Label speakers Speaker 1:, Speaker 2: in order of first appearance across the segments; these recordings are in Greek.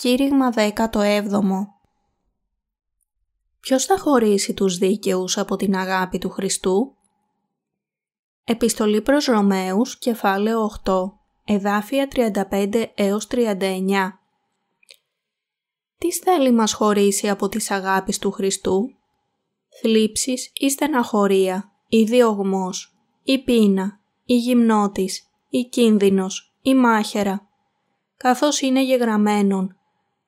Speaker 1: Κήρυγμα 17 Ποιος θα χωρίσει τους δίκαιους από την αγάπη του Χριστού; Επιστολή προς Ρωμαίους, κεφάλαιο 8, εδάφια 35 έως 39 Τι θέλει μας χωρίσει από τις αγάπης του Χριστού; Θλίψεις ή στεναχωρία, ή διωγμός, ή πείνα, ή γυμνότης, ή κίνδυνος, ή μάχερα, καθώς είναι γεγραμμένον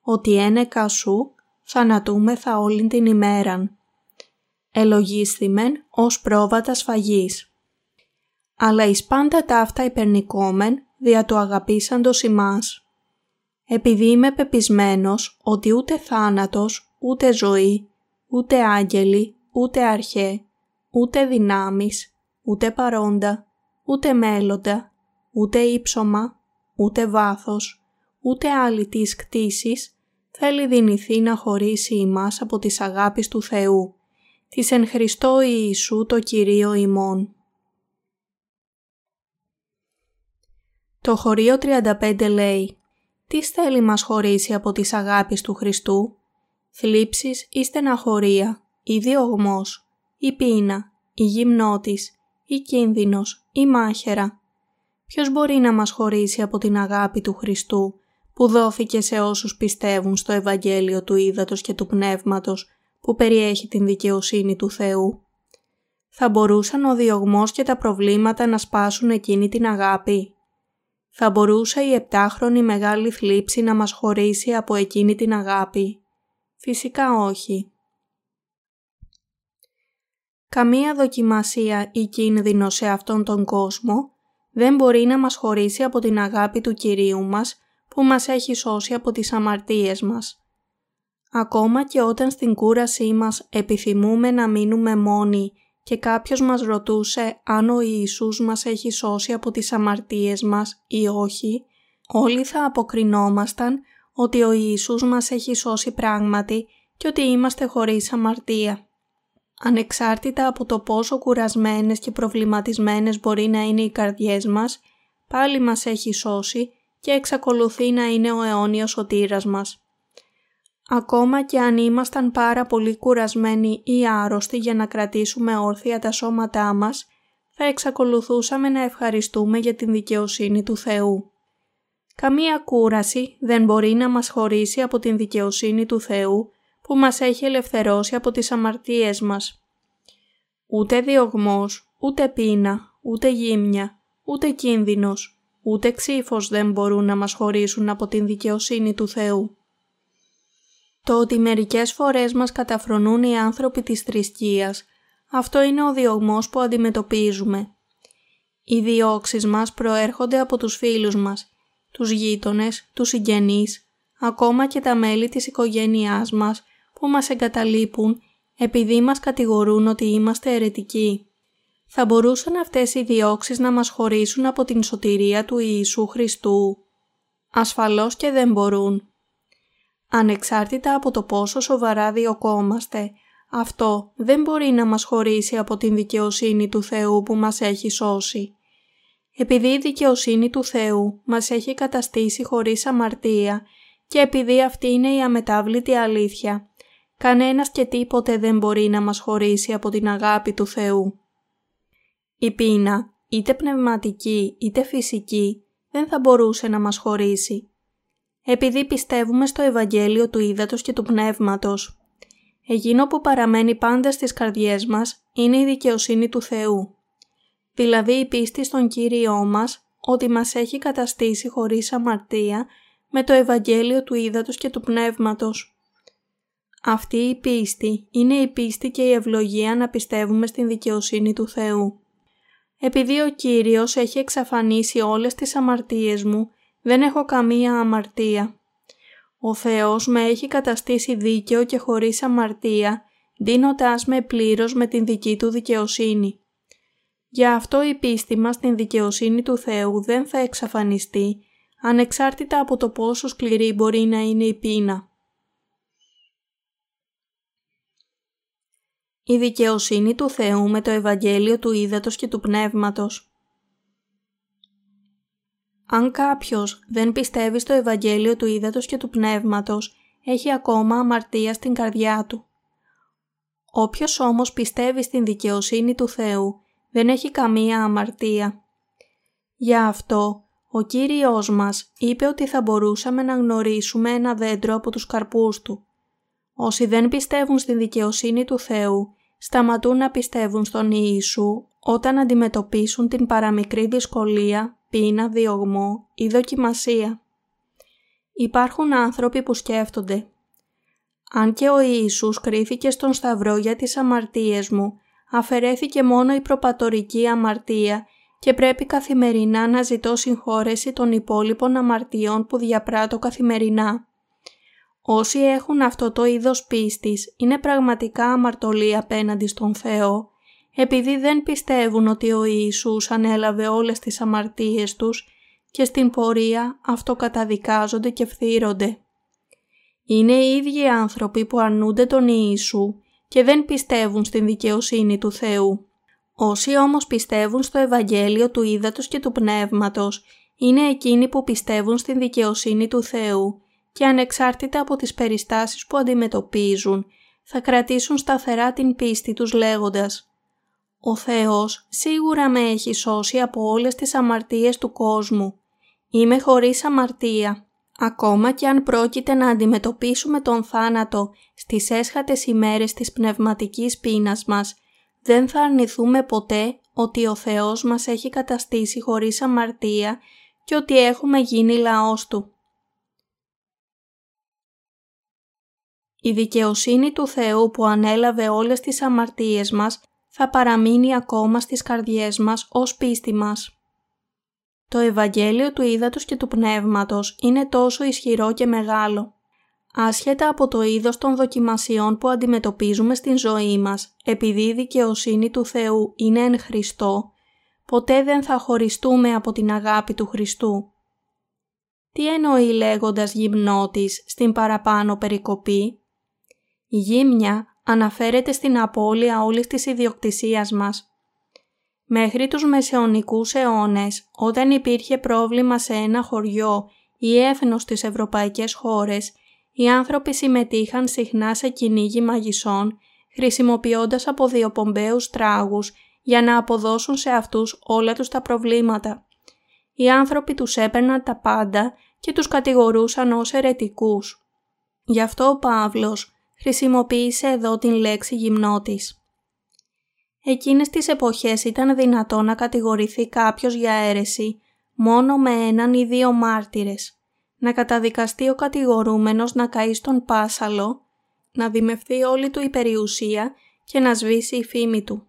Speaker 1: ότι ένεκα σου θανατούμεθα όλην την ημέραν. Ελογίσθημεν ως πρόβατα σφαγής. Αλλά εις πάντα ταύτα υπερνικόμεν δια του αγαπήσαντος ημάς. Επειδή είμαι πεπισμένος ότι ούτε θάνατος, ούτε ζωή, ούτε άγγελοι, ούτε αρχέ, ούτε δυνάμεις, ούτε παρόντα, ούτε μέλλοντα, ούτε ύψωμα, ούτε βάθος, ούτε άλλη της κτήσης, θέλει δυνηθεί να χωρίσει ημάς από τις αγάπης του Θεού, της εν Χριστώ Ιησού το Κυρίο ημών. Το χωρίο 35 λέει «Τι θέλει μας χωρίσει από τις αγάπης του Χριστού» θλίψεις ή στεναχωρία, ή διωγμός, ή πείνα, ή γυμνότης, ή κίνδυνος, ή μάχερα. Ποιος μπορεί να μας χωρίσει από την αγάπη του Χριστού; Που δόθηκε σε όσους πιστεύουν στο Ευαγγέλιο του Ήδατος και του Πνεύματος που περιέχει την δικαιοσύνη του Θεού. Θα μπορούσαν ο διωγμός και τα προβλήματα να σπάσουν εκείνη την αγάπη. Θα μπορούσε η επτάχρονη μεγάλη θλίψη να μας χωρίσει από εκείνη την αγάπη. Φυσικά όχι. Καμία δοκιμασία ή κίνδυνο σε αυτόν τον κόσμο δεν μπορεί να μας χωρίσει από την αγάπη του Κυρίου μας που μας έχει σώσει από τις αμαρτίες μας. Ακόμα και όταν στην κούρασή μας επιθυμούμε να μείνουμε μόνοι και κάποιος μας ρωτούσε αν ο Ιησούς μας έχει σώσει από τις αμαρτίες μας ή όχι, όλοι θα αποκρινόμασταν ότι ο Ιησούς μας έχει σώσει πράγματι και ότι είμαστε χωρίς αμαρτία. Ανεξάρτητα από το πόσο κουρασμένες και προβληματισμένες μπορεί να είναι οι καρδιές μας, πάλι μας έχει σώσει και εξακολουθεί να είναι ο αιώνιος σωτήρας μας. Ακόμα και αν ήμασταν πάρα πολύ κουρασμένοι ή άρρωστοι για να κρατήσουμε όρθια τα σώματά μας, θα εξακολουθούσαμε να ευχαριστούμε για την δικαιοσύνη του Θεού. Καμία κούραση δεν μπορεί να μας χωρίσει από την δικαιοσύνη του Θεού που μας έχει ελευθερώσει από τις αμαρτίες μας. Ούτε διωγμός, ούτε πείνα, ούτε γύμνια, ούτε κίνδυνος, ούτε ξύφος δεν μπορούν να μας χωρίσουν από την δικαιοσύνη του Θεού. Το ότι μερικές φορές μας καταφρονούν οι άνθρωποι της θρησκείας, αυτό είναι ο διωγμός που αντιμετωπίζουμε. Οι διώξεις μας προέρχονται από τους φίλους μας, τους γείτονες, τους συγγενείς, ακόμα και τα μέλη της οικογένειάς μας που μας εγκαταλείπουν επειδή μας κατηγορούν ότι είμαστε αιρετικοί θα μπορούσαν αυτές οι διώξεις να μας χωρίσουν από την σωτηρία του Ιησού Χριστού. Ασφαλώς και δεν μπορούν. Ανεξάρτητα από το πόσο σοβαρά διωκόμαστε, αυτό δεν μπορεί να μας χωρίσει από την δικαιοσύνη του Θεού που μας έχει σώσει. Επειδή η δικαιοσύνη του Θεού μας έχει καταστήσει χωρίς αμαρτία και επειδή αυτή είναι η αμετάβλητη αλήθεια, κανένας και τίποτε δεν μπορεί να μας χωρίσει από την αγάπη του Θεού. Η πείνα, είτε πνευματική είτε φυσική, δεν θα μπορούσε να μας χωρίσει. Επειδή πιστεύουμε στο Ευαγγέλιο του Ήδατος και του Πνεύματος, εκείνο που παραμένει πάντα στις καρδιές μας είναι η δικαιοσύνη του Θεού. Δηλαδή η πίστη στον Κύριό μας ότι μας έχει καταστήσει χωρίς αμαρτία με το Ευαγγέλιο του Ήδατος και του Πνεύματος. Αυτή η πίστη είναι η πίστη και η ευλογία να πιστεύουμε στην δικαιοσύνη του Θεού. Επειδή ο Κύριος έχει εξαφανίσει όλες τις αμαρτίες μου, δεν έχω καμία αμαρτία. Ο Θεός με έχει καταστήσει δίκαιο και χωρίς αμαρτία, δίνοντάς με πλήρως με την δική Του δικαιοσύνη. Γι' αυτό η πίστη μας στην δικαιοσύνη του Θεού δεν θα εξαφανιστεί, ανεξάρτητα από το πόσο σκληρή μπορεί να είναι η πείνα. Η δικαιοσύνη του Θεού με το Ευαγγέλιο του Ήδατος και του Πνεύματος. Αν κάποιος δεν πιστεύει στο Ευαγγέλιο του Ήδατος και του Πνεύματος, έχει ακόμα αμαρτία στην καρδιά του. Όποιος όμως πιστεύει στην δικαιοσύνη του Θεού, δεν έχει καμία αμαρτία. Γι' αυτό, ο Κύριος μας είπε ότι θα μπορούσαμε να γνωρίσουμε ένα δέντρο από τους καρπούς του. Όσοι δεν πιστεύουν στην δικαιοσύνη του Θεού, σταματούν να πιστεύουν στον Ιησού όταν αντιμετωπίσουν την παραμικρή δυσκολία, πείνα, διωγμό ή δοκιμασία. Υπάρχουν άνθρωποι που σκέφτονται «Αν και ο Ιησούς κρίθηκε στον Σταυρό για τις αμαρτίες μου, αφαιρέθηκε μόνο η προπατορική αμαρτία και πρέπει καθημερινά να ζητώ συγχώρεση των υπόλοιπων αμαρτιών που διαπράττω καθημερινά. Όσοι έχουν αυτό το είδος πίστης είναι πραγματικά αμαρτωλοί απέναντι στον Θεό, επειδή δεν πιστεύουν ότι ο Ιησούς ανέλαβε όλες τις αμαρτίες τους και στην πορεία αυτοκαταδικάζονται και φθύρονται. Είναι οι ίδιοι άνθρωποι που αρνούνται τον Ιησού και δεν πιστεύουν στην δικαιοσύνη του Θεού. Όσοι όμως πιστεύουν στο Ευαγγέλιο του Ήδατος και του Πνεύματος, είναι εκείνοι που πιστεύουν στην δικαιοσύνη του Θεού και ανεξάρτητα από τις περιστάσεις που αντιμετωπίζουν, θα κρατήσουν σταθερά την πίστη τους λέγοντας «Ο Θεός σίγουρα με έχει σώσει από όλες τις αμαρτίες του κόσμου. Είμαι χωρίς αμαρτία. Ακόμα και αν πρόκειται να αντιμετωπίσουμε τον θάνατο στις έσχατες ημέρες της πνευματικής πείνας μας, δεν θα αρνηθούμε ποτέ ότι ο Θεός μας έχει καταστήσει χωρίς αμαρτία και ότι έχουμε γίνει λαός Του. Η δικαιοσύνη του Θεού που ανέλαβε όλες τις αμαρτίες μας θα παραμείνει ακόμα στις καρδιές μας ως πίστη μας. Το Ευαγγέλιο του Ήδατος και του Πνεύματος είναι τόσο ισχυρό και μεγάλο. Άσχετα από το είδος των δοκιμασιών που αντιμετωπίζουμε στην ζωή μας, επειδή η δικαιοσύνη του Θεού είναι εν Χριστώ, ποτέ δεν θα χωριστούμε από την αγάπη του Χριστού. Τι εννοεί λέγοντας γυμνότης στην παραπάνω περικοπή; Η γύμνια αναφέρεται στην απώλεια όλης της ιδιοκτησίας μας. Μέχρι τους μεσαιωνικούς αιώνες, όταν υπήρχε πρόβλημα σε ένα χωριό ή έθνος στις ευρωπαϊκές χώρες, οι άνθρωποι συμμετείχαν συχνά σε κυνήγι μαγισσών, χρησιμοποιώντας αποδιοπομπαίους τράγους για να αποδώσουν σε αυτούς όλα τους τα προβλήματα. Οι άνθρωποι τους έπαιρναν τα πάντα και τους κατηγορούσαν ως ερετικούς. Γι' αυτό ο Παύλος χρησιμοποίησε εδώ την λέξη γυμνότης. Εκείνες τις εποχές ήταν δυνατό να κατηγορηθεί κάποιος για αίρεση μόνο με έναν ή δύο μάρτυρες, να καταδικαστεί ο κατηγορούμενος να καεί στον πάσαλο, να δημευθεί όλη του η περιουσία και να σβήσει η φήμη του.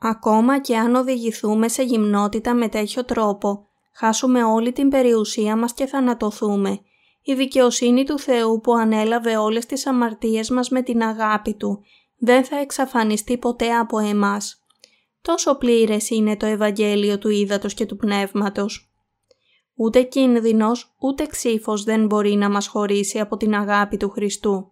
Speaker 1: Ακόμα και αν οδηγηθούμε σε γυμνότητα με τέτοιο τρόπο, χάσουμε όλη την περιουσία μας και θανατωθούμε, η δικαιοσύνη του Θεού που ανέλαβε όλες τις αμαρτίες μας με την αγάπη Του δεν θα εξαφανιστεί ποτέ από εμάς. Τόσο πλήρες είναι το Ευαγγέλιο του Ήδατος και του Πνεύματος. Ούτε κίνδυνος, ούτε ξύφος δεν μπορεί να μας χωρίσει από την αγάπη του Χριστού.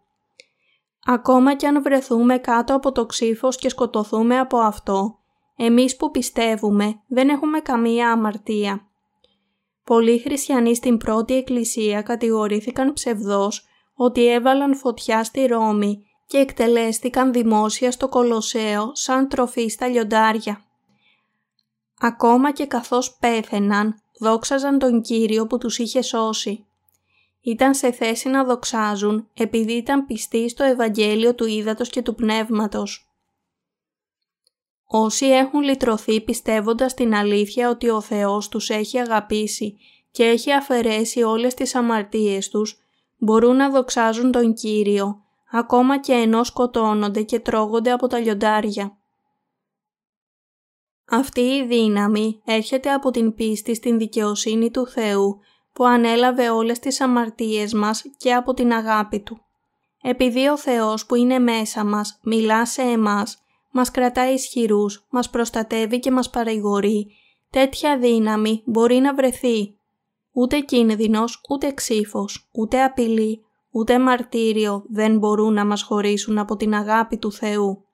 Speaker 1: Ακόμα κι αν βρεθούμε κάτω από το ξύφος και σκοτωθούμε από αυτό, εμείς που πιστεύουμε δεν έχουμε καμία αμαρτία. Πολλοί χριστιανοί στην πρώτη εκκλησία κατηγορήθηκαν ψευδός ότι έβαλαν φωτιά στη Ρώμη και εκτελέστηκαν δημόσια στο Κολοσσέο σαν τροφή στα λιοντάρια. Ακόμα και καθώς πέθαιναν, δόξαζαν τον Κύριο που τους είχε σώσει. Ήταν σε θέση να δοξάζουν επειδή ήταν πιστοί στο Ευαγγέλιο του Ήδατος και του Πνεύματος. Όσοι έχουν λυτρωθεί πιστεύοντας την αλήθεια ότι ο Θεός τους έχει αγαπήσει και έχει αφαιρέσει όλες τις αμαρτίες τους, μπορούν να δοξάζουν τον Κύριο ακόμα και ενώ σκοτώνονται και τρώγονται από τα λιοντάρια. Αυτή η δύναμη έρχεται από την πίστη στην δικαιοσύνη του Θεού που ανέλαβε όλες τις αμαρτίες μας και από την αγάπη Του. Επειδή ο Θεός που είναι μέσα μας μιλά σε εμάς, μας κρατάει ισχυρούς, μας προστατεύει και μας παρηγορεί, τέτοια δύναμη μπορεί να βρεθεί. Ούτε κίνδυνος, ούτε ξύφος, ούτε απειλή, ούτε μαρτύριο δεν μπορούν να μας χωρίσουν από την αγάπη του Θεού.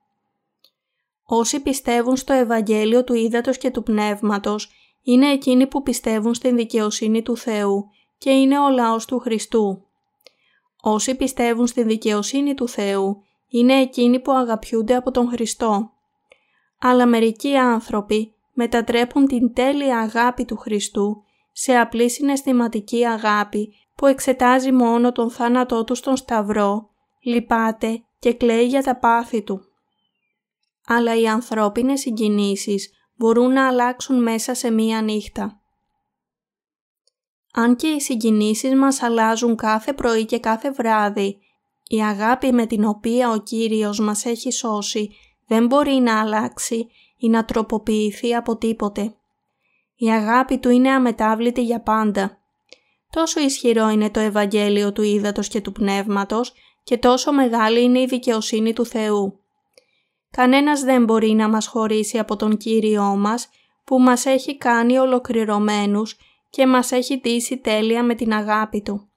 Speaker 1: Όσοι πιστεύουν στο Ευαγγέλιο του Ήδατος και του Πνεύματος είναι εκείνοι που πιστεύουν στην δικαιοσύνη του Θεού και είναι ο λαός του Χριστού. Όσοι πιστεύουν στην δικαιοσύνη του Θεού είναι εκείνοι που αγαπιούνται από τον Χριστό. Αλλά μερικοί άνθρωποι μετατρέπουν την τέλεια αγάπη του Χριστού σε απλή συναισθηματική αγάπη που εξετάζει μόνο τον θάνατό του στον Σταυρό, λυπάται και κλαίει για τα πάθη του. Αλλά οι ανθρώπινες συγκινήσεις μπορούν να αλλάξουν μέσα σε μία νύχτα. Αν και οι συγκινήσεις μας αλλάζουν κάθε πρωί και κάθε βράδυ, η αγάπη με την οποία ο Κύριος μας έχει σώσει δεν μπορεί να αλλάξει ή να τροποποιηθεί από τίποτε. Η αγάπη του είναι αμετάβλητη για πάντα. Τόσο ισχυρό είναι το Ευαγγέλιο του Ήδατος και του Πνεύματος και τόσο μεγάλη είναι η δικαιοσύνη του Θεού. Κανένας δεν μπορεί να μας χωρίσει από τον Κύριό μας που μας έχει κάνει ολοκληρωμένους και μας έχει ντύσει τέλεια με την αγάπη Του.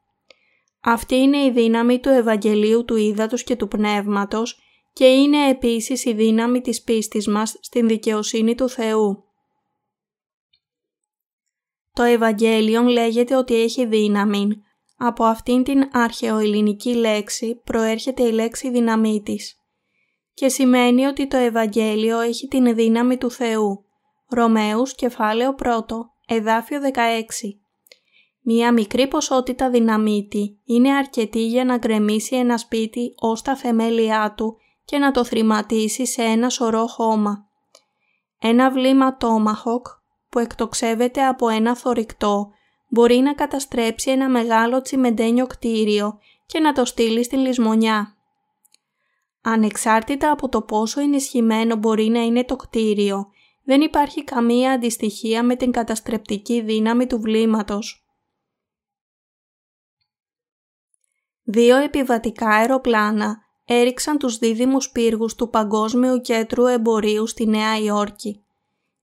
Speaker 1: Αυτή είναι η δύναμη του Ευαγγελίου του Ήδατος και του Πνεύματος και είναι επίσης η δύναμη της πίστης μας στην δικαιοσύνη του Θεού. Το Ευαγγέλιο λέγεται ότι έχει δύναμη. Από αυτήν την αρχαιοελληνική λέξη προέρχεται η λέξη δυναμίτης και σημαίνει ότι το Ευαγγέλιο έχει την δύναμη του Θεού. Ρωμαίους κεφάλαιο 1, εδάφιο 16. Μία μικρή ποσότητα δυναμίτη είναι αρκετή για να γκρεμίσει ένα σπίτι ως τα θεμέλια του και να το θρηματίσει σε ένα σωρό χώμα. Ένα βλήμα τόμαχοκ που εκτοξεύεται από ένα θορυκτό μπορεί να καταστρέψει ένα μεγάλο τσιμεντένιο κτίριο και να το στείλει στην λησμονιά. Ανεξάρτητα από το πόσο ενισχυμένο μπορεί να είναι το κτίριο, δεν υπάρχει καμία αντιστοιχία με την καταστρεπτική δύναμη του βλήματος. Δύο επιβατικά αεροπλάνα έριξαν τους δίδυμους πύργους του Παγκόσμιου Κέντρου Εμπορίου στη Νέα Υόρκη.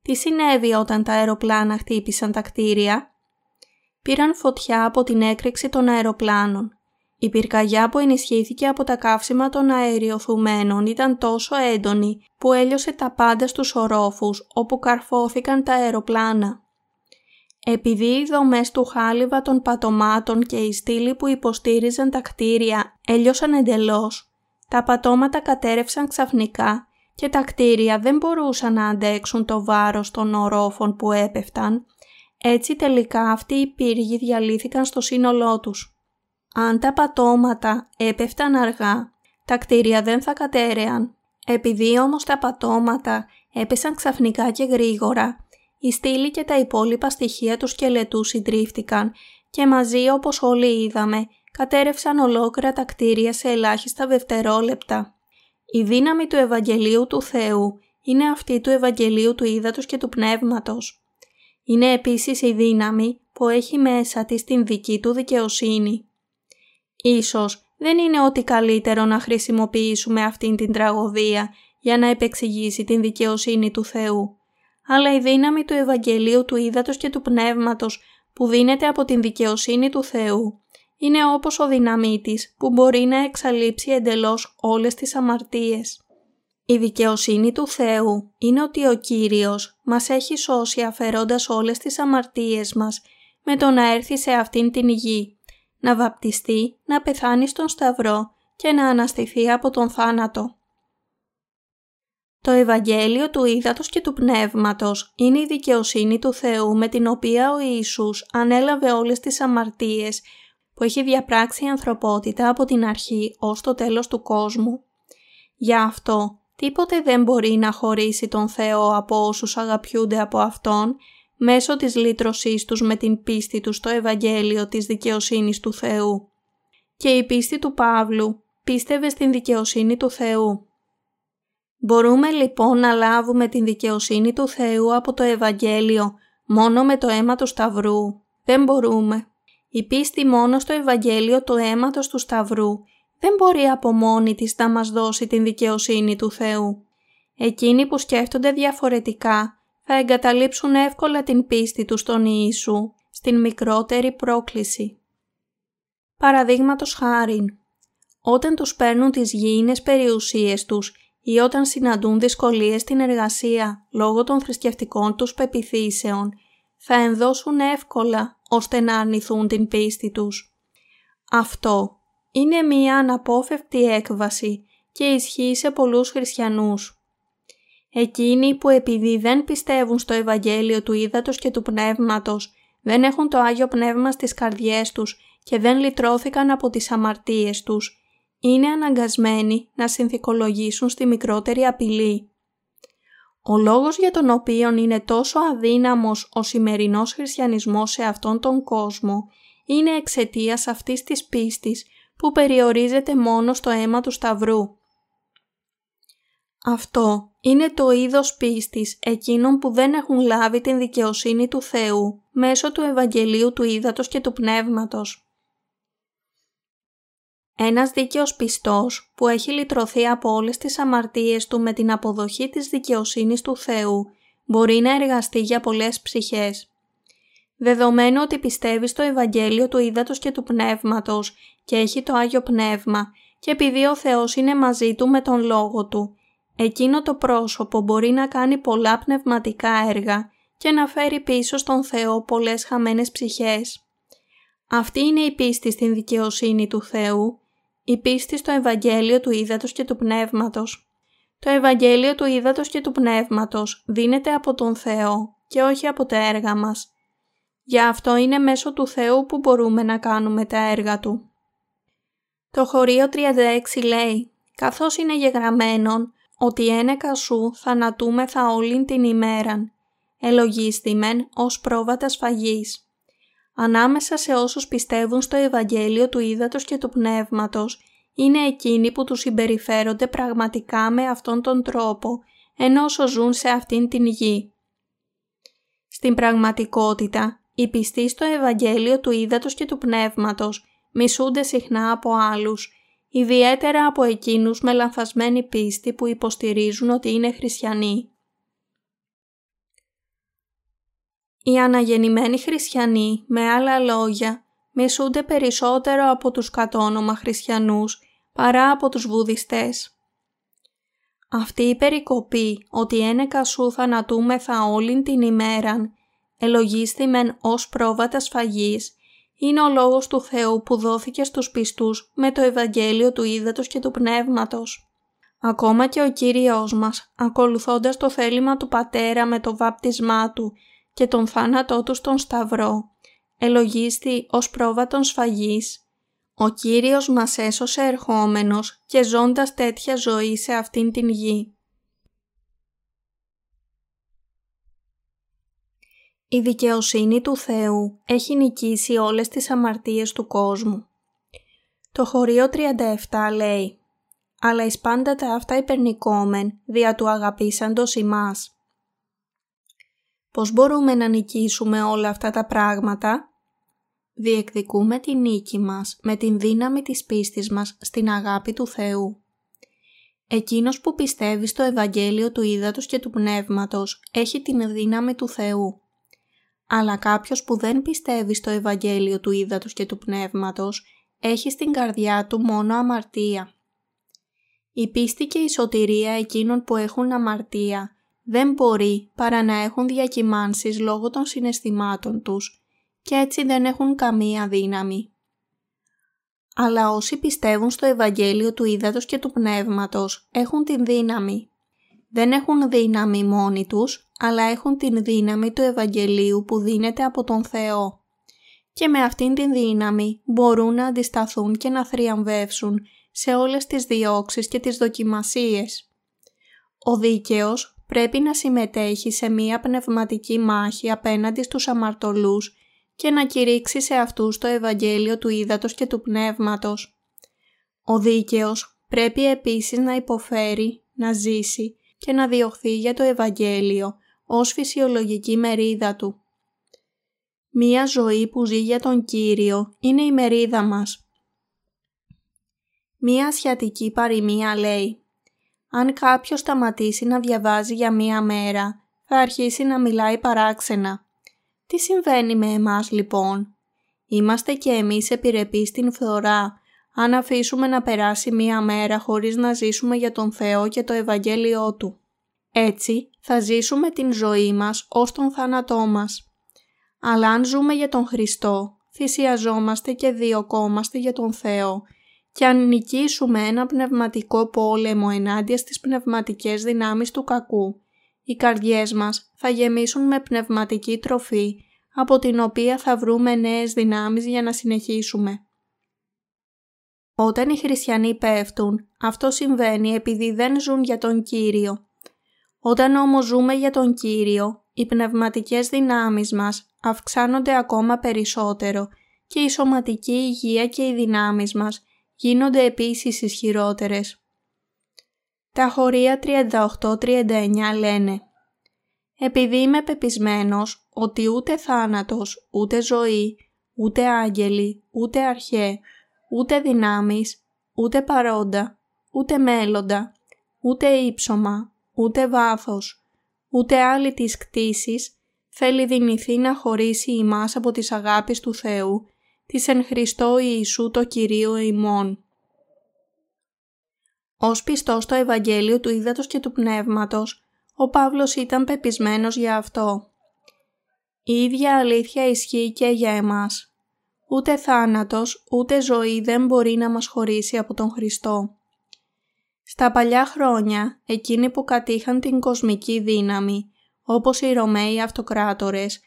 Speaker 1: Τι συνέβη όταν τα αεροπλάνα χτύπησαν τα κτίρια; Πήραν φωτιά από την έκρηξη των αεροπλάνων. Η πυρκαγιά που ενισχύθηκε από τα καύσιμα των αεριοθουμένων ήταν τόσο έντονη που έλειωσε τα πάντα στους ορόφους όπου καρφώθηκαν τα αεροπλάνα. Επειδή οι δομές του χάλιβα των πατωμάτων και οι στήλοι που υποστήριζαν τα κτίρια έλειωσαν εντελώς, τα πατώματα κατέρευσαν ξαφνικά και τα κτίρια δεν μπορούσαν να αντέξουν το βάρος των ορόφων που έπεφταν, έτσι τελικά αυτοί οι πύργοι διαλύθηκαν στο σύνολό τους. Αν τα πατώματα έπεφταν αργά, τα κτίρια δεν θα κατέρεαν. Επειδή όμως τα πατώματα έπεσαν ξαφνικά και γρήγορα, οι στήλοι και τα υπόλοιπα στοιχεία του σκελετού συντρίφτηκαν και μαζί όπως όλοι είδαμε, κατέρευσαν ολόκληρα τα κτίρια σε ελάχιστα δευτερόλεπτα. Η δύναμη του Ευαγγελίου του Θεού είναι αυτή του Ευαγγελίου του Ήδατος και του Πνεύματος. Είναι επίσης η δύναμη που έχει μέσα της την δική του δικαιοσύνη. Ίσως δεν είναι ότι καλύτερο να χρησιμοποιήσουμε αυτήν την τραγωδία για να επεξηγήσει την δικαιοσύνη του Θεού, αλλά η δύναμη του Ευαγγελίου του Ήδατος και του Πνεύματος που δίνεται από την δικαιοσύνη του Θεού είναι όπως ο δυναμίτης που μπορεί να εξαλείψει εντελώς όλες τις αμαρτίες. Η δικαιοσύνη του Θεού είναι ότι ο Κύριος μας έχει σώσει αφαιρώντας όλες τις αμαρτίες μας με το να έρθει σε αυτήν την γη να βαπτιστεί, να πεθάνει στον Σταυρό και να αναστηθεί από τον θάνατο. Το Ευαγγέλιο του Ήδατος και του Πνεύματος είναι η δικαιοσύνη του Θεού με την οποία ο Ιησούς ανέλαβε όλες τις αμαρτίες που έχει διαπράξει η ανθρωπότητα από την αρχή ως το τέλος του κόσμου. Γι' αυτό τίποτε δεν μπορεί να χωρίσει τον Θεό από όσους αγαπιούνται από Αυτόν μέσω της λύτρωσής τους με την πίστη τους στο Ευαγγέλιο της δικαιοσύνης του Θεού. Και η πίστη του Παύλου πίστευε στην δικαιοσύνη του Θεού. Μπορούμε λοιπόν να λάβουμε την δικαιοσύνη του Θεού από το Ευαγγέλιο μόνο με το αίμα του Σταυρού. Δεν μπορούμε. Η πίστη μόνο στο Ευαγγέλιο του αίματος του Σταυρού δεν μπορεί από μόνη της να μας δώσει την δικαιοσύνη του Θεού. Εκείνοι που σκέφτονται διαφορετικά θα εγκαταλείψουν εύκολα την πίστη τους στον Ιησού στην μικρότερη πρόκληση. Παραδείγματος χάριν, όταν τους παίρνουν τις γήινες περιουσίες τους ή όταν συναντούν δυσκολίες στην εργασία λόγω των θρησκευτικών τους πεπιθήσεων, θα ενδώσουν εύκολα ώστε να αρνηθούν την πίστη τους. Αυτό είναι μία αναπόφευκτη έκβαση και ισχύει σε πολλούς χριστιανούς. Εκείνοι που επειδή δεν πιστεύουν στο Ευαγγέλιο του Ήδατος και του Πνεύματος, δεν έχουν το Άγιο Πνεύμα στις καρδιές τους και δεν λυτρώθηκαν από τις αμαρτίες τους, είναι αναγκασμένοι να συνθηκολογήσουν στη μικρότερη απειλή. Ο λόγος για τον οποίο είναι τόσο αδύναμος ο σημερινός χριστιανισμός σε αυτόν τον κόσμο είναι εξαιτίας αυτής της πίστης που περιορίζεται μόνο στο αίμα του Σταυρού. Αυτό είναι το είδος πίστης εκείνων που δεν έχουν λάβει την δικαιοσύνη του Θεού μέσω του Ευαγγελίου του Ήδατος και του Πνεύματος. Ένας δίκαιος πιστός που έχει λυτρωθεί από όλες τις αμαρτίες του με την αποδοχή της δικαιοσύνης του Θεού μπορεί να εργαστεί για πολλές ψυχές. Δεδομένου ότι πιστεύει στο Ευαγγέλιο του Ήδατος και του Πνεύματος και έχει το Άγιο Πνεύμα και επειδή ο Θεός είναι μαζί του με τον Λόγο Του, εκείνο το πρόσωπο μπορεί να κάνει πολλά πνευματικά έργα και να φέρει πίσω στον Θεό πολλές χαμένες ψυχές. Αυτή είναι η πίστη στην δικαιοσύνη του Θεού, η πίστη στο Ευαγγέλιο του Ήδατος και του Πνεύματος. Το Ευαγγέλιο του Ήδατος και του Πνεύματος δίνεται από τον Θεό και όχι από τα έργα μας. Γι' αυτό είναι μέσω του Θεού που μπορούμε να κάνουμε τα έργα Του. Το χωρίο 36 λέει «Καθώς είναι γεγραμμένον ότι ένεκα σου θανατούμεθα όλην την ημέραν, ελογίστημεν ως πρόβατα σφαγής. Ανάμεσα σε όσους πιστεύουν στο Ευαγγέλιο του Ήδατος και του Πνεύματος, είναι εκείνοι που τους συμπεριφέρονται πραγματικά με αυτόν τον τρόπο, ενώ όσο ζουν σε αυτήν την γη. Στην πραγματικότητα, οι πιστοί στο Ευαγγέλιο του Ήδατος και του Πνεύματος μισούνται συχνά από άλλους, ιδιαίτερα από εκείνους με λανθασμένη πίστη που υποστηρίζουν ότι είναι χριστιανοί. Οι αναγεννημένοι χριστιανοί, με άλλα λόγια, μισούνται περισσότερο από τους κατόνομα χριστιανούς παρά από τους βουδιστές. Αυτή η περικοπή ότι ένεκα σου θανατούμεθα όλην την ημέραν, ελογίστημεν ως πρόβατα σφαγής, είναι ο λόγος του Θεού που δόθηκε στους πιστούς με το Ευαγγέλιο του Ήδατος και του Πνεύματος. Ακόμα και ο Κύριος μας, ακολουθώντας το θέλημα του Πατέρα με το βάπτισμά Του και τον θάνατό Τους στον Σταυρό, ελογίστη ως πρόβατον σφαγής. Ο Κύριος μας έσωσε ερχόμενος και ζώντας τέτοια ζωή σε αυτήν την γη. Η δικαιοσύνη του Θεού έχει νικήσει όλες τις αμαρτίες του κόσμου. Το χωρίο 37 λέει «Αλλά εις πάντα τα αυτά υπερνικόμεν, δια του αγαπήσαντος ημάς». Πώς μπορούμε να νικήσουμε όλα αυτά τα πράγματα; Διεκδικούμε τη νίκη μας με την δύναμη της πίστης μας στην αγάπη του Θεού. Εκείνος που πιστεύει στο Ευαγγέλιο του Ήδατος και του Πνεύματος έχει την δύναμη του Θεού αλλά κάποιος που δεν πιστεύει στο Ευαγγέλιο του Ήδατος και του Πνεύματος έχει στην καρδιά του μόνο αμαρτία. Η πίστη και η σωτηρία εκείνων που έχουν αμαρτία δεν μπορεί παρά να έχουν διακυμάνσεις λόγω των συναισθημάτων τους και έτσι δεν έχουν καμία δύναμη. Αλλά όσοι πιστεύουν στο Ευαγγέλιο του Ήδατος και του Πνεύματος έχουν την δύναμη δεν έχουν δύναμη μόνοι τους, αλλά έχουν την δύναμη του Ευαγγελίου που δίνεται από τον Θεό. Και με αυτήν την δύναμη μπορούν να αντισταθούν και να θριαμβεύσουν σε όλες τις διώξεις και τις δοκιμασίες. Ο δίκαιος πρέπει να συμμετέχει σε μία πνευματική μάχη απέναντι στους αμαρτωλούς και να κηρύξει σε αυτούς το Ευαγγέλιο του Ήδατος και του Πνεύματος. Ο δίκαιος πρέπει επίσης να υποφέρει, να ζήσει και να διωχθεί για το Ευαγγέλιο ως φυσιολογική μερίδα του. Μία ζωή που ζει για τον Κύριο είναι η μερίδα μας. Μία ασιατική παροιμία λέει «Αν κάποιος σταματήσει να διαβάζει για μία μέρα, θα αρχίσει να μιλάει παράξενα». Τι συμβαίνει με εμάς λοιπόν; Είμαστε και εμείς επιρρεπείς στην φθορά αν αφήσουμε να περάσει μία μέρα χωρίς να ζήσουμε για τον Θεό και το Ευαγγέλιό Του. Έτσι θα ζήσουμε την ζωή μας ως τον θάνατό μας. Αλλά αν ζούμε για τον Χριστό, θυσιαζόμαστε και διωκόμαστε για τον Θεό και αν νικήσουμε ένα πνευματικό πόλεμο ενάντια στις πνευματικές δυνάμεις του κακού, οι καρδιές μας θα γεμίσουν με πνευματική τροφή από την οποία θα βρούμε νέες δυνάμεις για να συνεχίσουμε. Όταν οι χριστιανοί πέφτουν, αυτό συμβαίνει επειδή δεν ζουν για τον Κύριο. Όταν όμως ζούμε για τον Κύριο, οι πνευματικές δυνάμεις μας αυξάνονται ακόμα περισσότερο και η σωματική υγεία και οι δυνάμεις μας γίνονται επίσης ισχυρότερες. Τα χωρία 38-39 λένε «Επειδή είμαι πεπισμένος ότι ούτε θάνατος, ούτε ζωή, ούτε άγγελοι, ούτε αρχέ, ούτε δυνάμεις, ούτε παρόντα, ούτε μέλλοντα, ούτε ύψωμα, ούτε βάθος, ούτε άλλη της κτήσης, θέλει δυνηθεί να χωρίσει ημάς από τις αγάπης του Θεού, της εν Χριστώ Ιησού το Κυρίο ημών. Ως πιστός στο Ευαγγέλιο του Ήδατος και του Πνεύματος, ο Παύλος ήταν πεπισμένος για αυτό. Η ίδια αλήθεια ισχύει και για εμάς. Ούτε θάνατος, ούτε ζωή δεν μπορεί να μας χωρίσει από τον Χριστό. Στα παλιά χρόνια, εκείνοι που κατήχαν την κοσμική δύναμη, όπως οι Ρωμαίοι αυτοκράτορες,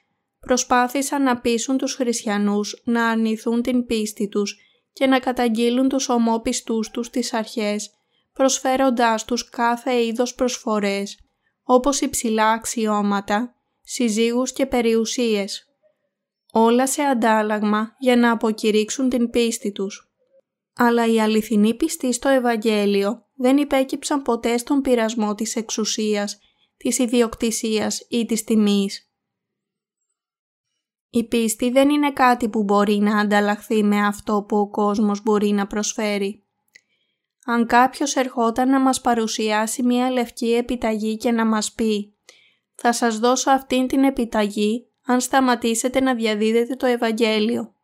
Speaker 1: προσπάθησαν να πείσουν τους χριστιανούς να αρνηθούν την πίστη τους και να καταγγείλουν τους ομόπιστούς τους στις αρχές, προσφέροντάς τους κάθε είδος προσφορές, όπως υψηλά αξιώματα, συζύγους και περιουσίες. Όλα σε αντάλλαγμα για να αποκηρύξουν την πίστη τους. Αλλά οι αληθινοί πιστοί στο Ευαγγέλιο δεν υπέκυψαν ποτέ στον πειρασμό της εξουσίας, της ιδιοκτησίας ή της τιμής. Η πίστη δεν είναι κάτι που μπορεί να ανταλλαχθεί με αυτό που ο κόσμος μπορεί να προσφέρει. Αν κάποιος ερχόταν να μας παρουσιάσει μια λευκή επιταγή και να μας πει «Θα σας δώσω αυτήν την επιταγή αν σταματήσετε να διαδίδετε το Ευαγγέλιο».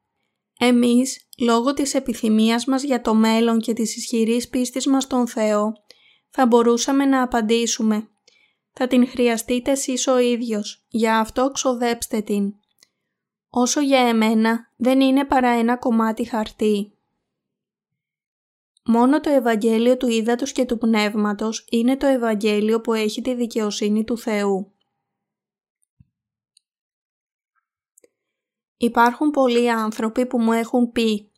Speaker 1: Εμείς, λόγω της επιθυμίας μας για το μέλλον και της ισχυρής πίστης μας στον Θεό, θα μπορούσαμε να απαντήσουμε «Θα την χρειαστείτε εσείς ο ίδιος, για αυτό ξοδέψτε την». Όσο για εμένα δεν είναι παρά ένα κομμάτι χαρτί. Μόνο το Ευαγγέλιο του Ήδατος και του Πνεύματος είναι το Ευαγγέλιο που έχει τη δικαιοσύνη του Θεού. Υπάρχουν πολλοί άνθρωποι που μου έχουν πει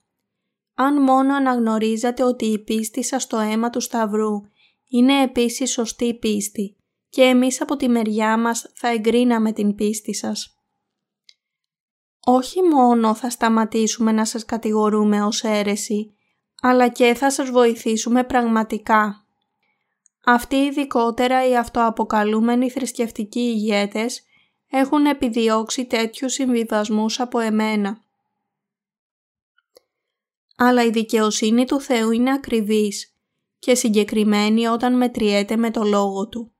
Speaker 1: «Αν μόνο αναγνωρίζατε ότι η πίστη σας στο αίμα του Σταυρού είναι επίσης σωστή πίστη και εμείς από τη μεριά μας θα εγκρίναμε την πίστη σας» όχι μόνο θα σταματήσουμε να σας κατηγορούμε ως αίρεση, αλλά και θα σας βοηθήσουμε πραγματικά. Αυτοί ειδικότερα οι αυτοαποκαλούμενοι θρησκευτικοί ηγέτες έχουν επιδιώξει τέτοιους συμβιβασμούς από εμένα. Αλλά η δικαιοσύνη του Θεού είναι ακριβής και συγκεκριμένη όταν μετριέται με το λόγο Του.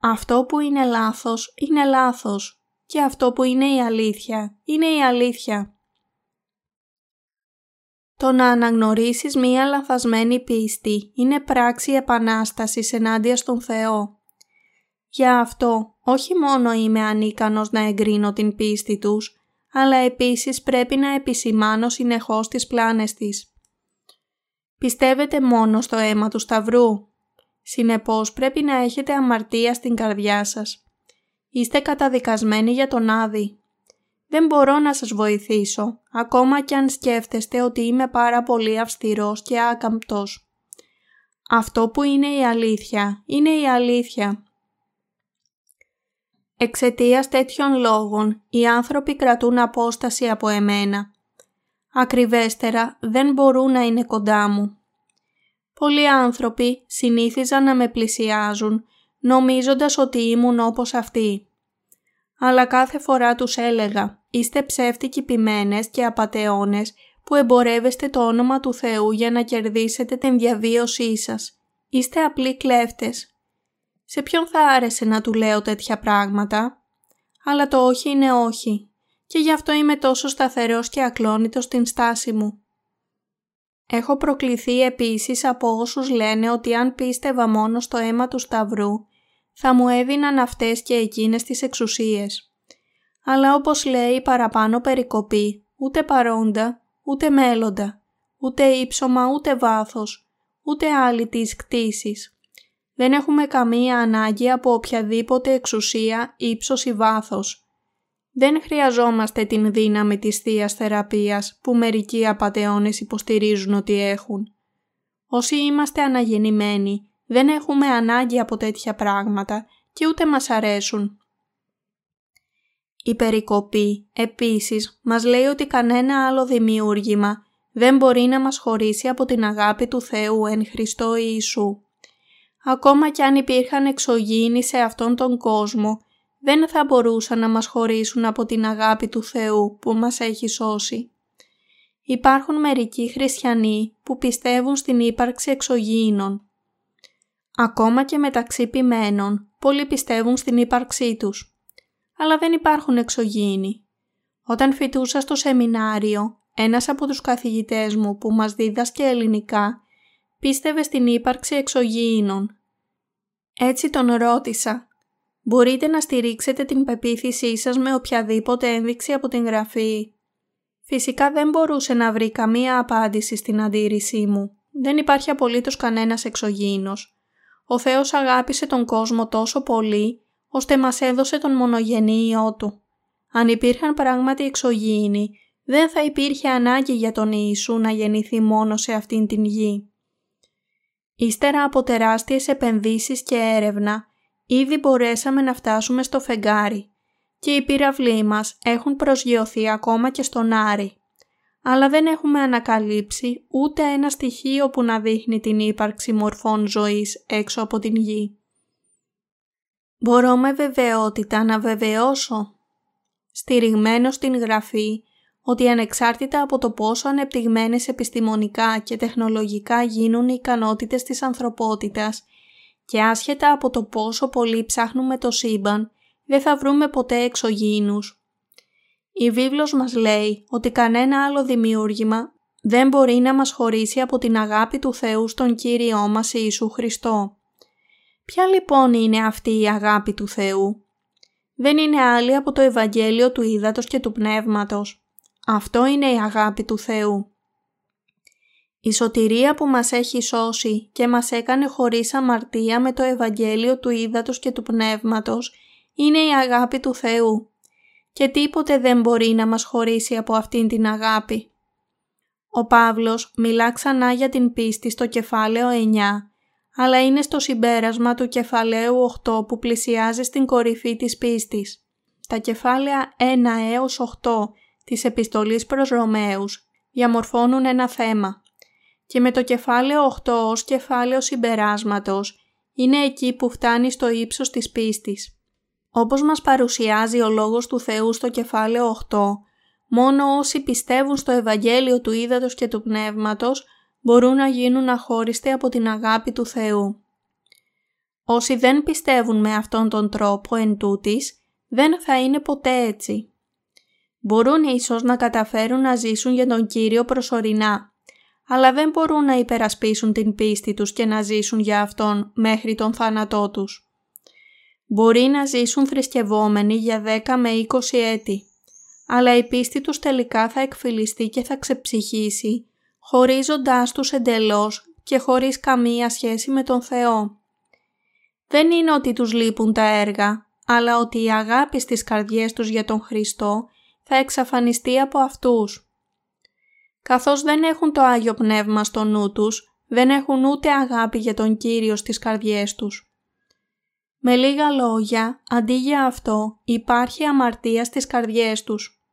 Speaker 1: Αυτό που είναι λάθος, είναι λάθος και αυτό που είναι η αλήθεια, είναι η αλήθεια. Το να αναγνωρίσεις μία λανθασμένη πίστη είναι πράξη επανάστασης ενάντια στον Θεό. Για αυτό όχι μόνο είμαι ανίκανος να εγκρίνω την πίστη τους, αλλά επίσης πρέπει να επισημάνω συνεχώς τις πλάνες της. Πιστεύετε μόνο στο αίμα του Σταυρού. Συνεπώς πρέπει να έχετε αμαρτία στην καρδιά σας. Είστε καταδικασμένοι για τον Άδη. Δεν μπορώ να σας βοηθήσω, ακόμα κι αν σκέφτεστε ότι είμαι πάρα πολύ αυστηρός και άκαμπτος. Αυτό που είναι η αλήθεια, είναι η αλήθεια. Εξαιτίας τέτοιων λόγων, οι άνθρωποι κρατούν απόσταση από εμένα. Ακριβέστερα, δεν μπορούν να είναι κοντά μου. Πολλοί άνθρωποι συνήθιζαν να με πλησιάζουν νομίζοντας ότι ήμουν όπως αυτοί. Αλλά κάθε φορά τους έλεγα «Είστε ψεύτικοι ποιμένες και απατεώνες που εμπορεύεστε το όνομα του Θεού για να κερδίσετε την διαβίωσή σας. Είστε απλοί κλέφτες». Σε ποιον θα άρεσε να του λέω τέτοια πράγματα; Αλλά το όχι είναι όχι και γι' αυτό είμαι τόσο σταθερός και ακλόνητος στην στάση μου. Έχω προκληθεί επίσης από όσους λένε ότι αν πίστευα μόνο στο αίμα του Σταυρού θα μου έδιναν αυτές και εκείνες τις εξουσίες. Αλλά όπως λέει παραπάνω περικοπή, ούτε παρόντα, ούτε μέλλοντα, ούτε ύψωμα, ούτε βάθος, ούτε άλλη της κτήσης. Δεν έχουμε καμία ανάγκη από οποιαδήποτε εξουσία, ύψος ή βάθος. Δεν χρειαζόμαστε την δύναμη της θείας θεραπείας που μερικοί απατεώνες υποστηρίζουν ότι έχουν. Όσοι είμαστε αναγεννημένοι, δεν έχουμε ανάγκη από τέτοια πράγματα και ούτε μας αρέσουν. Η περικοπή, επίσης, μας λέει ότι κανένα άλλο δημιούργημα δεν μπορεί να μας χωρίσει από την αγάπη του Θεού εν Χριστώ Ιησού. Ακόμα κι αν υπήρχαν εξωγήινοι σε αυτόν τον κόσμο, δεν θα μπορούσαν να μας χωρίσουν από την αγάπη του Θεού που μας έχει σώσει. Υπάρχουν μερικοί χριστιανοί που πιστεύουν στην ύπαρξη εξωγήινων. Ακόμα και μεταξύ ποιμένων, πολλοί πιστεύουν στην ύπαρξή τους. Αλλά δεν υπάρχουν εξωγήινοι. Όταν φοιτούσα στο σεμινάριο, ένας από τους καθηγητές μου που μας δίδασκε ελληνικά, πίστευε στην ύπαρξη εξωγήινων. Έτσι τον ρώτησα Μπορείτε να στηρίξετε την πεποίθησή σας με οποιαδήποτε ένδειξη από την γραφή; Φυσικά δεν μπορούσε να βρει καμία απάντηση στην αντίρρησή μου. Δεν υπάρχει απολύτως κανένας εξωγήινος. Ο Θεός αγάπησε τον κόσμο τόσο πολύ, ώστε μας έδωσε τον μονογενή Υιό Του. Αν υπήρχαν πράγματι εξωγήινοι, δεν θα υπήρχε ανάγκη για τον Ιησού να γεννηθεί μόνος σε αυτήν την γη. Ύστερα από τεράστιες επενδύσεις και έρευνα, Ήδη μπορέσαμε να φτάσουμε στο φεγγάρι και οι πύραυλοι μας έχουν προσγειωθεί ακόμα και στον Άρη. Αλλά δεν έχουμε ανακαλύψει ούτε ένα στοιχείο που να δείχνει την ύπαρξη μορφών ζωής έξω από την γη. Μπορώ με βεβαιότητα να βεβαιώσω, στηριγμένο στην γραφή, ότι ανεξάρτητα από το πόσο ανεπτυγμένες επιστημονικά και τεχνολογικά γίνουν οι ικανότητες της ανθρωπότητας, και άσχετα από το πόσο πολύ ψάχνουμε το σύμπαν, δεν θα βρούμε ποτέ εξωγήινους. Η βίβλος μας λέει ότι κανένα άλλο δημιούργημα δεν μπορεί να μας χωρίσει από την αγάπη του Θεού στον Κύριό μας Ιησού Χριστό. Ποια λοιπόν είναι αυτή η αγάπη του Θεού; Δεν είναι άλλη από το Ευαγγέλιο του Ήδατος και του Πνεύματος. Αυτό είναι η αγάπη του Θεού. Η σωτηρία που μας έχει σώσει και μας έκανε χωρίς αμαρτία με το Ευαγγέλιο του Ήδατος και του Πνεύματος είναι η αγάπη του Θεού και τίποτε δεν μπορεί να μας χωρίσει από αυτήν την αγάπη. Ο Παύλος μιλά ξανά για την πίστη στο κεφάλαιο 9, αλλά είναι στο συμπέρασμα του κεφαλαίου 8 που πλησιάζει στην κορυφή της πίστης. Τα κεφάλαια 1 έως 8 της επιστολής προς Ρωμαίους διαμορφώνουν ένα θέμα και με το κεφάλαιο 8 ως κεφάλαιο συμπεράσματος είναι εκεί που φτάνει στο ύψος της πίστης. Όπως μας παρουσιάζει ο Λόγος του Θεού στο κεφάλαιο 8, μόνο όσοι πιστεύουν στο Ευαγγέλιο του Ήδατος και του Πνεύματος μπορούν να γίνουν αχώριστοι από την αγάπη του Θεού. Όσοι δεν πιστεύουν με αυτόν τον τρόπο εν τούτης, δεν θα είναι ποτέ έτσι. Μπορούν ίσως να καταφέρουν να ζήσουν για τον Κύριο προσωρινά, αλλά δεν μπορούν να υπερασπίσουν την πίστη τους και να ζήσουν για Αυτόν μέχρι τον θάνατό τους. Μπορεί να ζήσουν θρησκευόμενοι για 10 με 20 έτη, αλλά η πίστη τους τελικά θα εκφυλιστεί και θα ξεψυχήσει, χωρίζοντάς τους εντελώς και χωρίς καμία σχέση με τον Θεό. Δεν είναι ότι τους λείπουν τα έργα, αλλά ότι η αγάπη στις καρδιές τους για τον Χριστό θα εξαφανιστεί από αυτούς. Καθώς δεν έχουν το Άγιο Πνεύμα στο νου τους, δεν έχουν ούτε αγάπη για τον Κύριο στις καρδιές τους. Με λίγα λόγια, αντί για αυτό, υπάρχει αμαρτία στις καρδιές τους.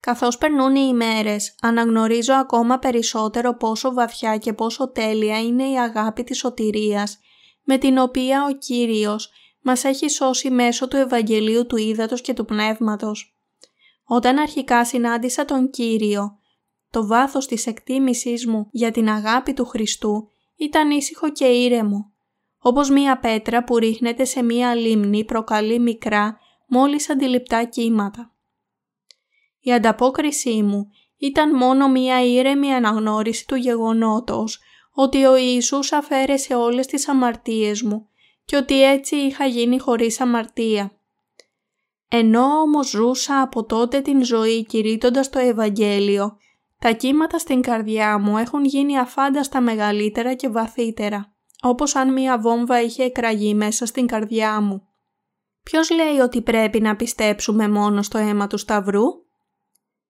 Speaker 1: Καθώς περνούν οι ημέρες, αναγνωρίζω ακόμα περισσότερο πόσο βαθιά και πόσο τέλεια είναι η αγάπη της σωτηρίας, με την οποία ο Κύριος μας έχει σώσει μέσω του Ευαγγελίου του Ήδατος και του Πνεύματος. Όταν αρχικά συνάντησα τον Κύριο, το βάθος της εκτίμησής μου για την αγάπη του Χριστού ήταν ήσυχο και ήρεμο. Όπως μία πέτρα που ρίχνεται σε μία λίμνη προκαλεί μικρά μόλις αντιληπτά κύματα. Η ανταπόκρισή μου ήταν μόνο μία ήρεμη αναγνώριση του γεγονότος ότι ο Ιησούς αφαίρεσε όλες τις αμαρτίες μου και ότι έτσι είχα γίνει χωρίς αμαρτία. Ενώ όμως ζούσα από τότε την ζωή κηρύττοντας το Ευαγγέλιο, τα κύματα στην καρδιά μου έχουν γίνει αφάνταστα μεγαλύτερα και βαθύτερα, όπως αν μία βόμβα είχε εκραγεί μέσα στην καρδιά μου. Ποιος λέει ότι πρέπει να πιστέψουμε μόνο στο αίμα του Σταυρού;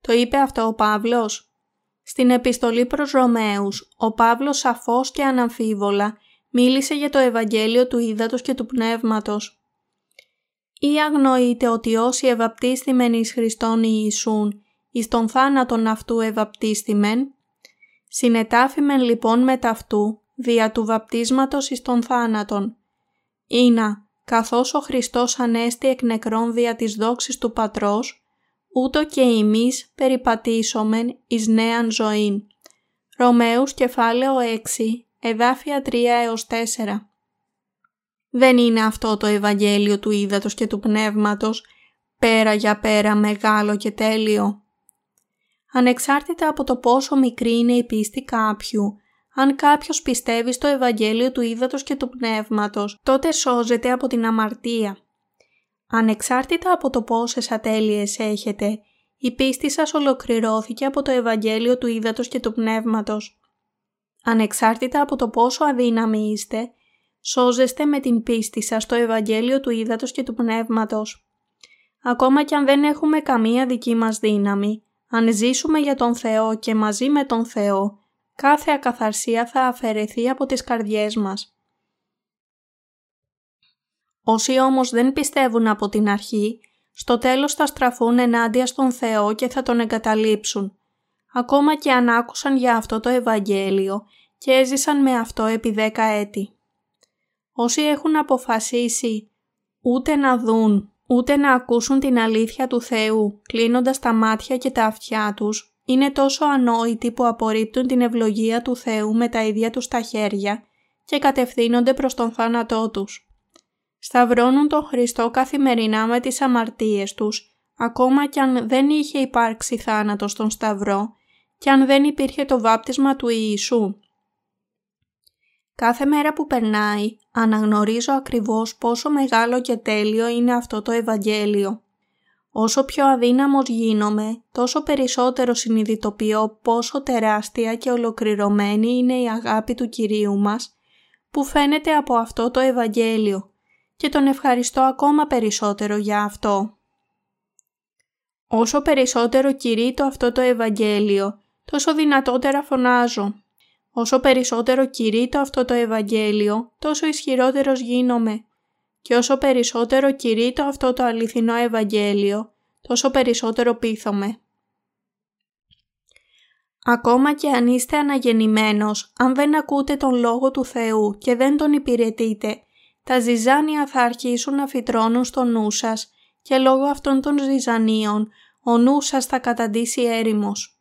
Speaker 1: Το είπε αυτό ο Παύλος. Στην επιστολή προς Ρωμαίους, ο Παύλος σαφώς και αναμφίβολα μίλησε για το Ευαγγέλιο του Ήδατος και του Πνεύματος. Ή αγνοείται ότι όσοι ευαπτίστημεν εις Χριστόν Ιησούν, εις τον θάνατον αυτού ευαπτίστημεν, συνετάφημεν λοιπόν με ταυτού, δια του βαπτίσματος εις τον θάνατον. Ήνα, καθώς ο Χριστός ανέστη εκ νεκρών δια της δόξης του Πατρός, ούτω και εμείς περιπατήσομεν εις νέαν ζωήν. Ρωμαίους κεφάλαιο 6, εδάφια 3 έως 4. Δεν είναι αυτό το Ευαγγέλιο του Ήδατος και του Πνεύματος, πέρα για πέρα μεγάλο και τέλειο. Ανεξάρτητα από το πόσο μικρή είναι η πίστη κάποιου, αν κάποιος πιστεύει στο Ευαγγέλιο του Ήδατος και του Πνεύματος, τότε σώζεται από την αμαρτία. Ανεξάρτητα από το πόσες ατέλειες έχετε, η πίστη σας ολοκληρώθηκε από το Ευαγγέλιο του Ήδατος και του Πνεύματος. Ανεξάρτητα από το πόσο αδύναμοι είστε, σώζεστε με την πίστη σας στο Ευαγγέλιο του Ήδατος και του Πνεύματος. Ακόμα κι αν δεν έχουμε καμία δική μας δύναμη, αν ζήσουμε για τον Θεό και μαζί με τον Θεό, κάθε ακαθαρσία θα αφαιρεθεί από τις καρδιές μας. Όσοι όμως δεν πιστεύουν από την αρχή, στο τέλος θα στραφούν ενάντια στον Θεό και θα τον εγκαταλείψουν. Ακόμα και αν άκουσαν για αυτό το Ευαγγέλιο και έζησαν με αυτό επί δέκα έτη. Όσοι έχουν αποφασίσει ούτε να δουν, ούτε να ακούσουν την αλήθεια του Θεού, κλείνοντας τα μάτια και τα αυτιά τους, είναι τόσο ανόητοι που απορρίπτουν την ευλογία του Θεού με τα ίδια τους τα χέρια και κατευθύνονται προς τον θάνατό τους. Σταυρώνουν τον Χριστό καθημερινά με τις αμαρτίες τους, ακόμα κι αν δεν είχε υπάρξει θάνατος στον Σταυρό και αν δεν υπήρχε το βάπτισμα του Ιησού. Κάθε μέρα που περνάει, αναγνωρίζω ακριβώς πόσο μεγάλο και τέλειο είναι αυτό το Ευαγγέλιο. Όσο πιο αδύναμος γίνομαι, τόσο περισσότερο συνειδητοποιώ πόσο τεράστια και ολοκληρωμένη είναι η αγάπη του Κυρίου μας, που φαίνεται από αυτό το Ευαγγέλιο και τον ευχαριστώ ακόμα περισσότερο για αυτό. Όσο περισσότερο κηρύττω αυτό το Ευαγγέλιο, τόσο δυνατότερα φωνάζω. Όσο περισσότερο κηρύττω αυτό το Ευαγγέλιο, τόσο ισχυρότερος γίνομαι. Και όσο περισσότερο κηρύττω αυτό το αληθινό Ευαγγέλιο, τόσο περισσότερο πείθομαι. Ακόμα και αν είστε αναγεννημένος, αν δεν ακούτε τον Λόγο του Θεού και δεν τον υπηρετείτε, τα ζυζάνια θα αρχίσουν να φυτρώνουν στο νου σας και λόγω αυτών των ζυζανίων ο νους σας θα καταντήσει έρημος.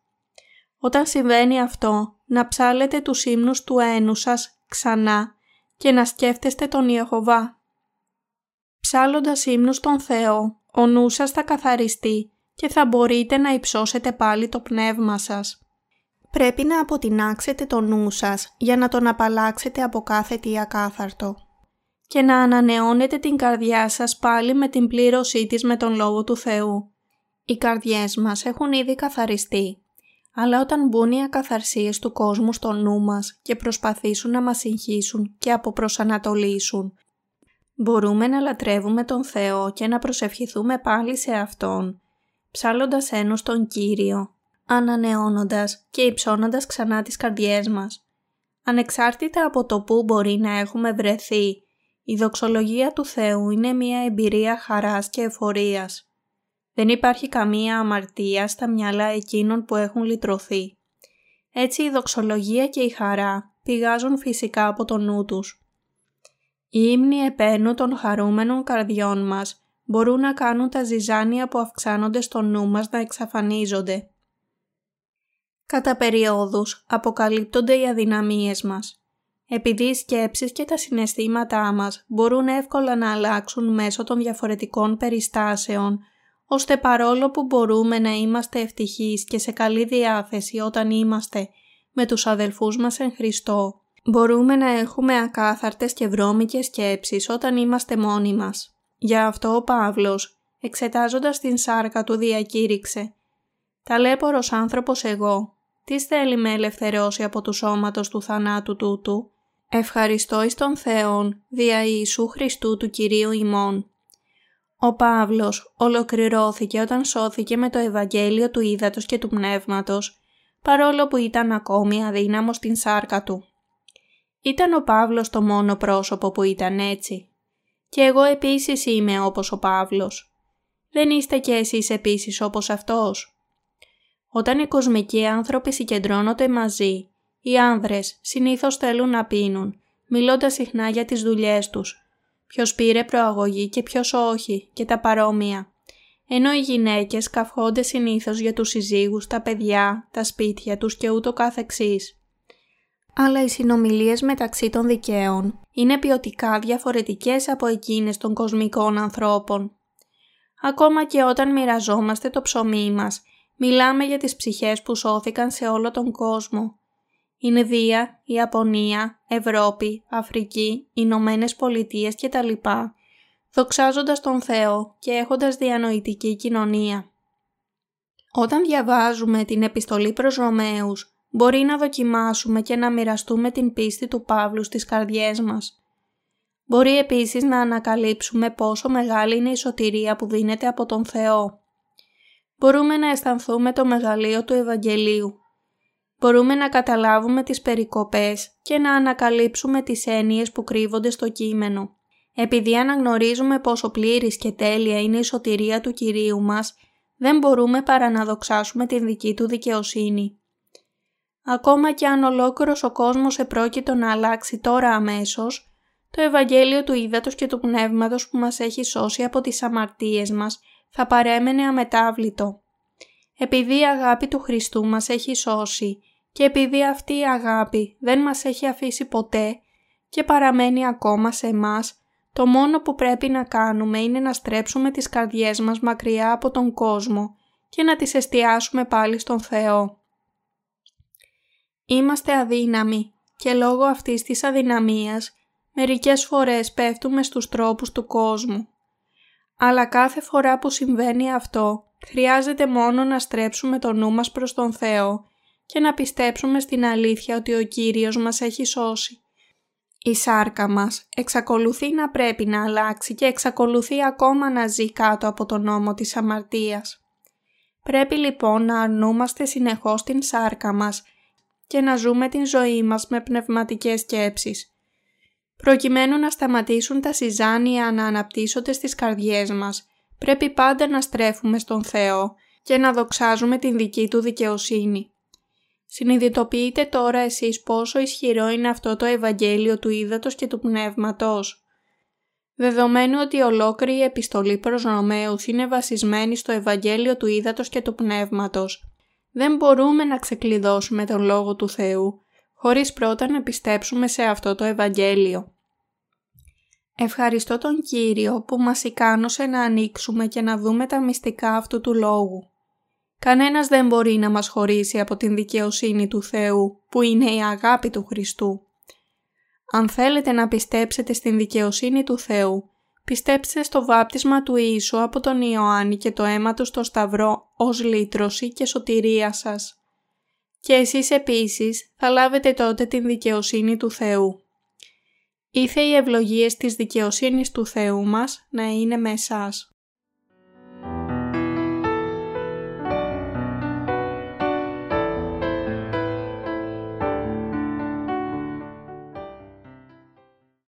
Speaker 1: Όταν συμβαίνει αυτό, να ψάλετε τους ύμνους του ένου σας ξανά και να σκέφτεστε τον Ιεχωβά. Ψάλλοντας ύμνους τον Θεό, ο νους σας θα καθαριστεί και θα μπορείτε να υψώσετε πάλι το πνεύμα σας. Πρέπει να αποτινάξετε το νου σας για να τον απαλλάξετε από κάθε τι ακάθαρτο και να ανανεώνετε την καρδιά σας πάλι με την πλήρωσή της με τον Λόγο του Θεού. Οι καρδιές μας έχουν ήδη καθαριστεί, αλλά όταν μπουν οι ακαθαρσίες του κόσμου στο νου μας και προσπαθήσουν να μας συγχύσουν και αποπροσανατολίσουν, μπορούμε να λατρεύουμε τον Θεό και να προσευχηθούμε πάλι σε Αυτόν, ψάλλοντας ένους τον Κύριο, ανανεώνοντας και υψώνοντας ξανά τις καρδιές μας. Ανεξάρτητα από το που μπορεί να έχουμε βρεθεί η δοξολογία του Θεού είναι μια εμπειρία χαράς και εφορίας. Δεν υπάρχει καμία αμαρτία στα μυαλά εκείνων που έχουν λυτρωθεί. Έτσι η δοξολογία και η χαρά πηγάζουν φυσικά από το νου τους. Οι ύμνοι επένου των χαρούμενων καρδιών μας μπορούν να κάνουν τα ζυζάνια που αυξάνονται στο νου μας να εξαφανίζονται. Κατά περιόδους αποκαλύπτονται οι αδυναμίες μας επειδή οι σκέψεις και τα συναισθήματά μας μπορούν εύκολα να αλλάξουν μέσω των διαφορετικών περιστάσεων, ώστε παρόλο που μπορούμε να είμαστε ευτυχείς και σε καλή διάθεση όταν είμαστε με τους αδελφούς μας εν Χριστώ, μπορούμε να έχουμε ακάθαρτες και βρώμικες σκέψεις όταν είμαστε μόνοι μας. Γι' αυτό ο Παύλος εξετάζοντας την σάρκα του διακήρυξε «Ταλέπορος άνθρωπος εγώ, τις θέλει με ελευθερώσει από του σώματος του θανάτου τούτου, ευχαριστώ εις τον Θεόν, δια Ιησού Χριστού του Κυρίου ημών». Ο Παύλος ολοκληρώθηκε όταν σώθηκε με το Ευαγγέλιο του Ήδατος και του Πνεύματος, παρόλο που ήταν ακόμη αδύναμος στην σάρκα του. Ήταν ο Παύλος το μόνο πρόσωπο που ήταν έτσι. Και εγώ επίσης είμαι όπως ο Παύλος. Δεν είστε κι εσείς επίσης όπως αυτός. Όταν οι κοσμικοί άνθρωποι συγκεντρώνονται μαζί, οι άνδρες συνήθως θέλουν να πίνουν, μιλώντας συχνά για τις δουλειές τους, ποιος πήρε προαγωγή και ποιος όχι και τα παρόμοια. Ενώ οι γυναίκες καυχόνται συνήθως για τους συζύγους, τα παιδιά, τα σπίτια τους και ούτω καθεξής. Αλλά οι συνομιλίες μεταξύ των δικαίων είναι ποιοτικά διαφορετικές από εκείνες των κοσμικών ανθρώπων. Ακόμα και όταν μοιραζόμαστε το ψωμί μας, μιλάμε για τις ψυχές που σώθηκαν σε όλο τον κόσμο. Ινδία, Ιαπωνία, Ευρώπη, Αφρική, Ηνωμένες Πολιτείες κτλ. Δοξάζοντας τον Θεό και έχοντας διανοητική κοινωνία. Όταν διαβάζουμε την επιστολή προς Ρωμαίους, μπορεί να δοκιμάσουμε και να μοιραστούμε την πίστη του Παύλου στις καρδιές μας. Μπορεί επίσης να ανακαλύψουμε πόσο μεγάλη είναι η σωτηρία που δίνεται από τον Θεό. Μπορούμε να αισθανθούμε το μεγαλείο του Ευαγγελίου. Μπορούμε να καταλάβουμε τις περικοπές και να ανακαλύψουμε τις έννοιες που κρύβονται στο κείμενο. Επειδή αναγνωρίζουμε πόσο πλήρης και τέλεια είναι η σωτηρία του Κυρίου μας, δεν μπορούμε παρά να δοξάσουμε την δική του δικαιοσύνη. Ακόμα και αν ολόκληρος ο κόσμος επρόκειτο να αλλάξει τώρα αμέσως, το Ευαγγέλιο του Ήδατος και του Πνεύματος που μας έχει σώσει από τις αμαρτίες μας θα παρέμενε αμετάβλητο. Επειδή η αγάπη του Χριστού μας έχει σώσει και επειδή αυτή η αγάπη δεν μας έχει αφήσει ποτέ και παραμένει ακόμα σε εμάς, το μόνο που πρέπει να κάνουμε είναι να στρέψουμε τις καρδιές μας μακριά από τον κόσμο και να τις εστιάσουμε πάλι στον Θεό. Είμαστε αδύναμοι και λόγω αυτής της αδυναμίας μερικές φορές πέφτουμε στους τρόπους του κόσμου. Αλλά κάθε φορά που συμβαίνει αυτό, χρειάζεται μόνο να στρέψουμε το νου μας προς τον Θεό και να πιστέψουμε στην αλήθεια ότι ο Κύριος μας έχει σώσει. Η σάρκα μας εξακολουθεί να πρέπει να αλλάξει και εξακολουθεί ακόμα να ζει κάτω από τον νόμο της αμαρτίας. Πρέπει λοιπόν να αρνούμαστε συνεχώς την σάρκα μας και να ζούμε την ζωή μας με πνευματικές σκέψεις. Προκειμένου να σταματήσουν τα συζάνια να αναπτύσσονται στις καρδιές μας, πρέπει πάντα να στρέφουμε στον Θεό και να δοξάζουμε την δική Του δικαιοσύνη. Συνειδητοποιείτε τώρα εσείς πόσο ισχυρό είναι αυτό το Ευαγγέλιο του Ήδατος και του Πνεύματος. Δεδομένου ότι η ολόκληρη η επιστολή προς Ρωμαίους είναι βασισμένη στο Ευαγγέλιο του Ήδατος και του Πνεύματος, δεν μπορούμε να ξεκλειδώσουμε τον Λόγο του Θεού χωρίς πρώτα να πιστέψουμε σε αυτό το Ευαγγέλιο. Ευχαριστώ τον Κύριο που μας ικάνωσε να ανοίξουμε και να δούμε τα μυστικά αυτού του Λόγου. Κανένας δεν μπορεί να μας χωρίσει από την δικαιοσύνη του Θεού που είναι η αγάπη του Χριστού. Αν θέλετε να πιστέψετε στην δικαιοσύνη του Θεού, πιστέψτε στο βάπτισμα του Ιησού από τον Ιωάννη και το αίμα του στο Σταυρό ως λύτρωση και σωτηρία σας. Και εσείς επίσης θα λάβετε τότε την δικαιοσύνη του Θεού. Ήθε οι ευλογίες της δικαιοσύνης του Θεού μας να είναι με εσάς.